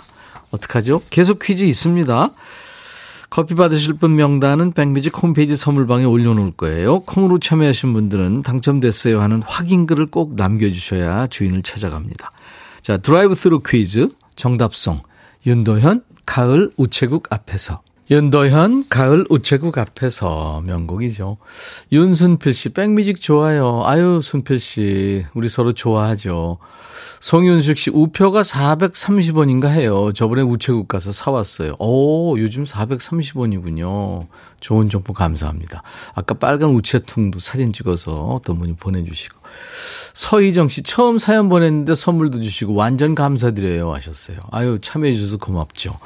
어떡하죠? 계속 퀴즈 있습니다. 커피 받으실 분 명단은 백뮤직 홈페이지 선물방에 올려놓을 거예요. 콩으로 참여하신 분들은 당첨됐어요 하는 확인글을 꼭 남겨주셔야 주인을 찾아갑니다. 자, 드라이브 스루 퀴즈 정답송 윤도현 가을 우체국 앞에서 윤도현 가을 우체국 앞에서 명곡이죠. 윤순필 씨 백뮤직 좋아요. 아유 순필 씨 우리 서로 좋아하죠. 송윤숙 씨 우표가 430원인가 해요. 저번에 우체국 가서 사왔어요. 오 요즘 430원이군요. 좋은 정보 감사합니다. 아까 빨간 우체통도 사진 찍어서 어떤 분이 보내주시고 서희정 씨 처음 사연 보냈는데 선물도 주시고 완전 감사드려요 하셨어요. 아유 참여해 주셔서 고맙죠.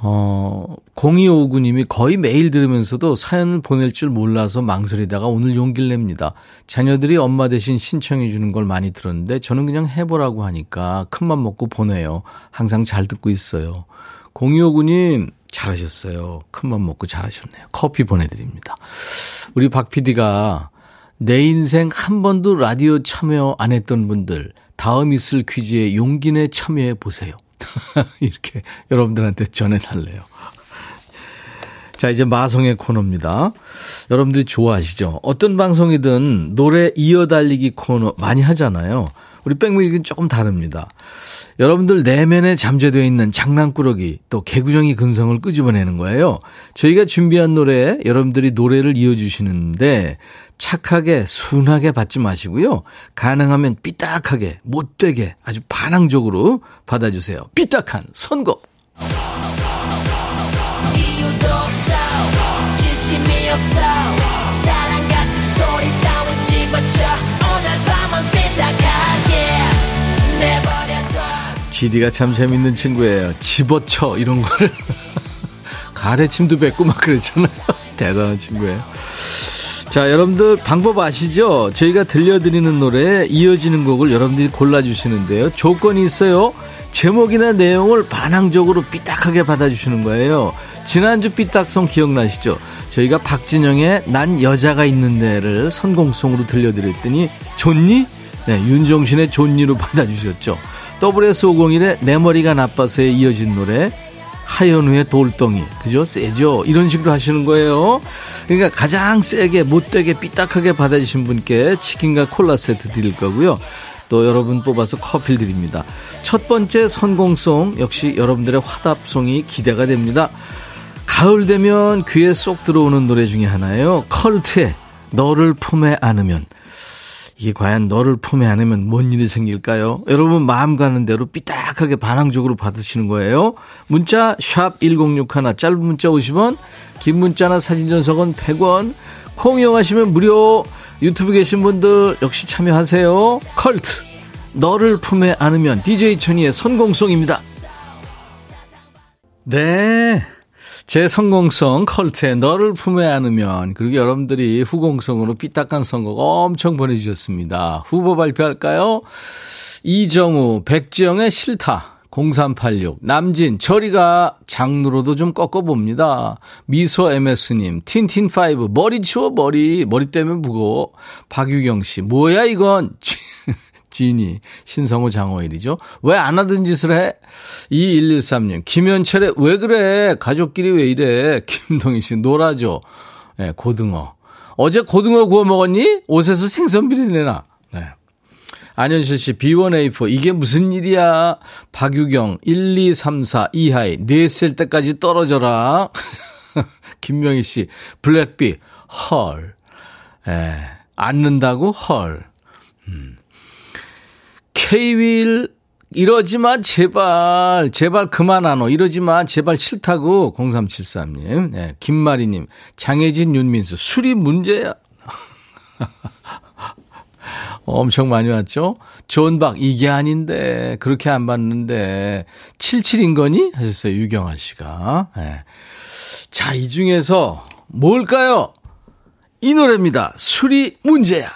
어, 0259님이 거의 매일 들으면서도 사연을 보낼 줄 몰라서 망설이다가 오늘 용기를 냅니다. 자녀들이 엄마 대신 신청해 주는 걸 많이 들었는데 저는 그냥 해보라고 하니까 큰맘 먹고 보내요. 항상 잘 듣고 있어요. 0259님, 잘하셨어요. 큰맘 먹고 잘하셨네요. 커피 보내드립니다. 우리 박 PD가 내 인생 한 번도 라디오 참여 안 했던 분들, 다음 있을 퀴즈에 용기 내 참여해 보세요. 이렇게 여러분들한테 전해달래요. 자, 이제 마성의 코너입니다. 여러분들이 좋아하시죠? 어떤 방송이든 노래 이어달리기 코너 많이 하잖아요. 우리 백뮤직은 조금 다릅니다. 여러분들 내면에 잠재되어 있는 장난꾸러기 또 개구정이 근성을 끄집어내는 거예요. 저희가 준비한 노래 여러분들이 노래를 이어주시는데 착하게 순하게 받지 마시고요. 가능하면 삐딱하게 못되게 아주 반항적으로 받아주세요. 삐딱한 선곡. 지디가 참 재밌는 친구예요. 집어쳐 이런 거를 가래침도 뱉고 막 그랬잖아요. 대단한 친구예요. 자, 여러분들 방법 아시죠? 저희가 들려드리는 노래에 이어지는 곡을 여러분들이 골라주시는데요. 조건이 있어요. 제목이나 내용을 반항적으로 삐딱하게 받아주시는 거예요. 지난주 삐딱성 기억나시죠? 저희가 박진영의 난 여자가 있는데를 선공송으로 들려드렸더니 좋니? 네, 윤종신의 좋니로 받아주셨죠. WS501의 내 머리가 나빠서에 이어진 노래 하현우의 돌덩이. 그죠? 세죠? 이런 식으로 하시는 거예요. 그러니까 가장 세게 못되게 삐딱하게 받아주신 분께 치킨과 콜라 세트 드릴 거고요. 또 여러분 뽑아서 커피 드립니다. 첫 번째 선공송 역시 여러분들의 화답송이 기대가 됩니다. 가을 되면 귀에 쏙 들어오는 노래 중에 하나예요. 컬트의 너를 품에 안으면 이게 과연 너를 품에 안으면 뭔 일이 생길까요? 여러분 마음 가는 대로 삐딱하게 반항적으로 받으시는 거예요. 문자 샵 1061, 짧은 문자 50원, 긴 문자나 사진 전송은 100원, 콩 이용하시면 무료, 유튜브 계신 분들 역시 참여하세요. 컬트, 너를 품에 안으면 DJ 천이의 선공송입니다. 네. 제 성공성 컬트에 너를 품에 안으면 그리고 여러분들이 후공성으로 삐딱한 선곡 엄청 보내주셨습니다. 후보 발표할까요? 이정우, 백지영의 싫다. 0386, 남진, 저리가 장르로도 좀 꺾어봅니다. 미소 MS님, 틴틴5, 머리 치워, 머리. 머리 때문에 무거워. 박유경 씨, 뭐야, 이건. 지니, 신성우 장호일이죠. 왜 안 하던 짓을 해? 2113님, 김현철의 왜 그래? 가족끼리 왜 이래? 김동희 씨, 놀아줘. 네, 고등어. 어제 고등어 구워 먹었니? 옷에서 생선 비리 내나. 네. 안현실 씨, B1A4. 이게 무슨 일이야? 박유경, 1, 2, 3, 4, 이하이. 넷셀 때까지 떨어져라. 김명희 씨, 블랙비, 헐. 에, 앉는다고? 헐. 음. 케이윌 이러지 마, 제발. 제발 그만 안 오. 이러지 마, 제발 싫다고. 0373님. 네, 김마리님. 장혜진, 윤민수. 술이 문제야. 엄청 많이 왔죠? 존박, 이게 아닌데. 그렇게 안 봤는데. 77인 거니? 하셨어요. 유경아 씨가. 네. 자, 이 중에서 뭘까요? 이 노래입니다. 술이 문제야.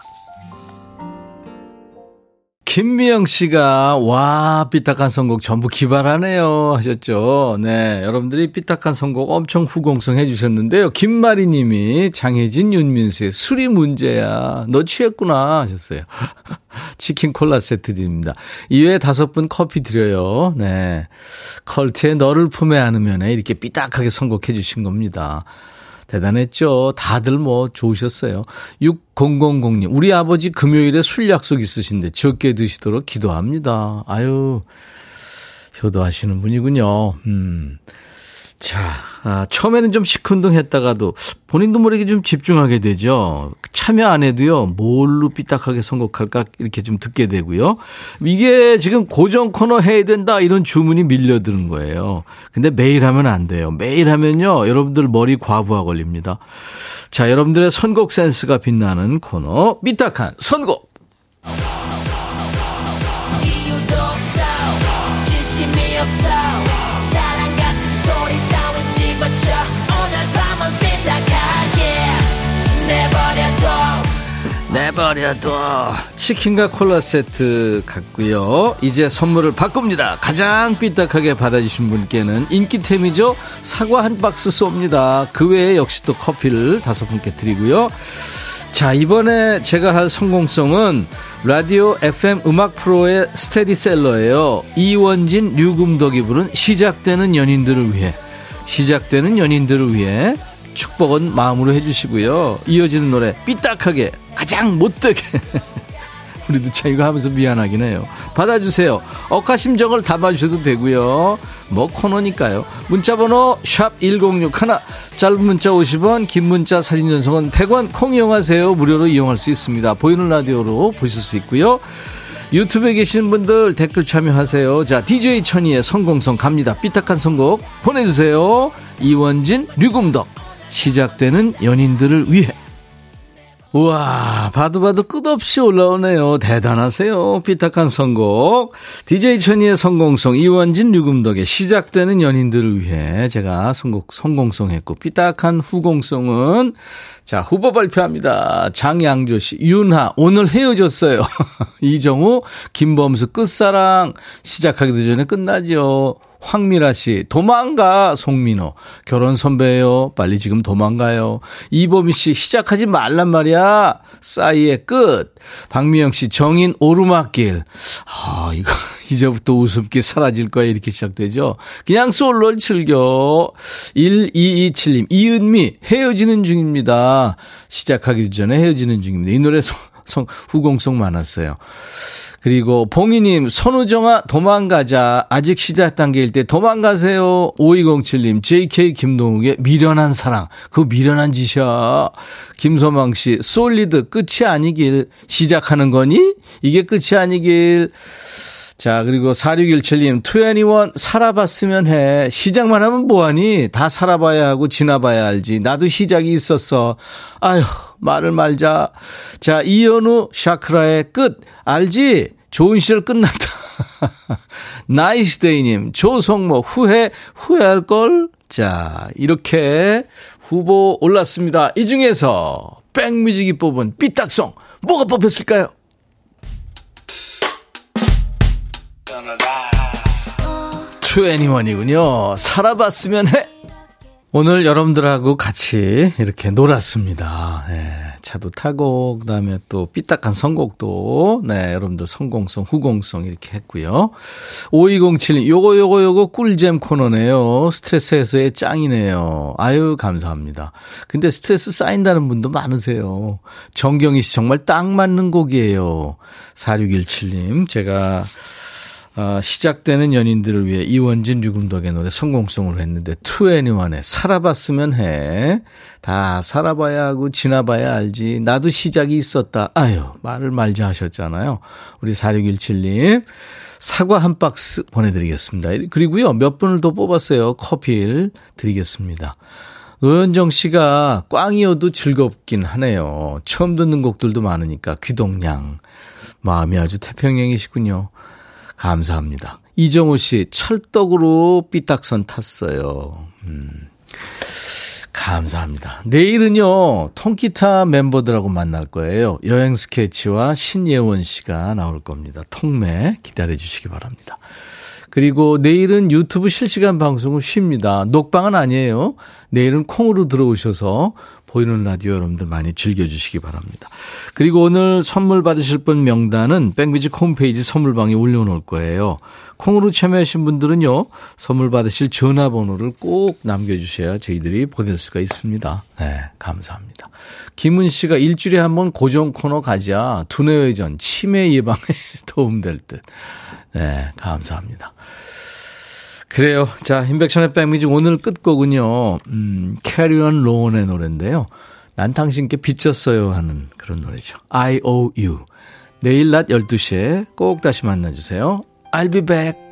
김미영 씨가 와 삐딱한 선곡 전부 기발하네요 하셨죠. 네, 여러분들이 삐딱한 선곡 엄청 후공성 해주셨는데요. 김마리 님이 장혜진 윤민수의 술이 문제야. 너 취했구나 하셨어요. 치킨 콜라 세트 드립니다. 이외에 다섯 분 커피 드려요. 네. 컬트의 너를 품에 안으면 이렇게 삐딱하게 선곡해 주신 겁니다. 대단했죠. 다들 뭐 좋으셨어요. 6000님, 우리 아버지 금요일에 술 약속 있으신데 적게 드시도록 기도합니다. 아유, 효도하시는 분이군요. 음. 자, 아, 처음에는 좀 시큰둥했다가도 본인도 모르게 좀 집중하게 되죠. 참여 안 해도요, 뭘로 삐딱하게 선곡할까 이렇게 좀 듣게 되고요. 이게 지금 고정 코너 해야 된다 이런 주문이 밀려드는 거예요. 근데 매일 하면 안 돼요. 매일 하면요, 여러분들 머리 과부하 걸립니다. 자, 여러분들의 선곡 센스가 빛나는 코너, 삐딱한 선곡. 내버려둬. 치킨과 콜라 세트 갖고요. 이제 선물을 바꿉니다. 가장 삐딱하게 받아주신 분께는 인기템이죠? 사과 한 박스 쏩니다. 그 외에 역시 또 커피를 다섯 분께 드리고요. 자 이번에 제가 할 성공성은 라디오 FM 음악 프로의 스테디셀러예요. 이원진 류금덕이 부른 시작되는 연인들을 위해 시작되는 연인들을 위해 축복은 마음으로 해주시고요. 이어지는 노래 삐딱하게 가장 못되게 우리도 차 이거 하면서 미안하긴 해요. 받아주세요. 억하심정을 담아주셔도 되고요. 뭐 코너니까요. 문자번호 샵 1061, 짧은 문자 50원, 긴 문자 사진 전송은 100원, 콩 이용하세요. 무료로 이용할 수 있습니다. 보이는 라디오로 보실 수 있고요. 유튜브에 계시는 분들 댓글 참여하세요. 자, DJ 천이의 성공성 갑니다. 삐딱한 선곡 보내주세요. 이원진, 류금덕. 시작되는 연인들을 위해. 우와, 봐도 봐도 끝없이 올라오네요. 대단하세요. 삐딱한 선곡. DJ 천이의 성공성, 이원진, 류금덕의 시작되는 연인들을 위해 제가 선곡, 성공성 했고, 삐딱한 후공성은 자, 후보 발표합니다. 장양조 씨, 윤하, 오늘 헤어졌어요. 이정우, 김범수, 끝사랑. 시작하기도 전에 끝나죠. 황미라 씨, 도망가, 송민호. 결혼 선배예요. 빨리 지금 도망가요. 이범희 씨, 시작하지 말란 말이야. 싸이의 끝. 박미영 씨, 정인 오르막길. 아, 이거, 이제부터 웃음기 사라질 거야. 이렇게 시작되죠. 그냥 솔로를 즐겨. 1227님, 이은미, 헤어지는 중입니다. 시작하기 전에 헤어지는 중입니다. 이 노래 성, 후공송 많았어요. 그리고 봉희님, 선우정아 도망가자. 아직 시작 단계일 때 도망가세요. 5207님, JK 김동욱의 미련한 사랑. 그 미련한 짓이야. 김소망 씨, 솔리드 끝이 아니길. 시작하는 거니? 이게 끝이 아니길. 자, 그리고 4617님, 21 살아봤으면 해. 시작만 하면 뭐하니? 다 살아봐야 하고 지나봐야 알지. 나도 시작이 있었어. 아휴, 말을 말자. 자, 이현우 샤크라의 끝. 알지? 좋은 시절 끝났다. 나이스데이님, 조성모, 후회, 후회할걸? 자, 이렇게 후보 올랐습니다. 이 중에서 백뮤직이 뽑은 삐딱송, 뭐가 뽑혔을까요? 투애니원이군요. 살아봤으면 해. 오늘 여러분들하고 같이 이렇게 놀았습니다. 네, 차도 타고 그다음에 또 삐딱한 선곡도 네, 여러분들 성공성, 후공성 이렇게 했고요. 5207 요거 요거 요거 꿀잼 코너네요. 스트레스 해소의 짱이네요. 아유 감사합니다. 근데 스트레스 쌓인다는 분도 많으세요. 정경희 씨 정말 딱 맞는 곡이에요. 4617님 제가 어, 시작되는 연인들을 위해 이원진 류금덕의 노래 성공성을 했는데 투애니원의 살아봤으면 해. 다 살아봐야 하고 지나봐야 알지. 나도 시작이 있었다. 아유 말을 말지 하셨잖아요. 우리 4617님 사과 한 박스 보내드리겠습니다. 그리고요 몇 분을 더 뽑았어요. 커피를 드리겠습니다. 노현정 씨가 꽝이어도 즐겁긴 하네요. 처음 듣는 곡들도 많으니까 귀동냥. 마음이 아주 태평양이시군요. 감사합니다. 이정호 씨, 찰떡으로 삐딱선 탔어요. 음. 감사합니다. 내일은요, 통기타 멤버들하고 만날 거예요. 여행 스케치와 신예원 씨가 나올 겁니다. 통매 기다려 주시기 바랍니다. 그리고 내일은 유튜브 실시간 방송을 쉽니다. 녹방은 아니에요. 내일은 콩으로 들어오셔서 보이는 라디오 여러분들 많이 즐겨주시기 바랍니다. 그리고 오늘 선물 받으실 분 명단은 백뮤직 홈페이지 선물방에 올려놓을 거예요. 콩으로 참여하신 분들은요, 선물 받으실 전화번호를 꼭 남겨주셔야 저희들이 보낼 수가 있습니다. 네, 감사합니다. 김은 씨가 일주일에 한 번 고정 코너 가자. 두뇌회전, 치매 예방에 도움될 듯. 네, 감사합니다. 그래요. 자, 임백천의 백뮤직 오늘 끝곡은요, 음, Carry and Ron의 노래인데요. 난 당신께 빚졌어요 하는 그런 노래죠. I owe you. 내일 낮 12시에 꼭 다시 만나주세요. I'll be back.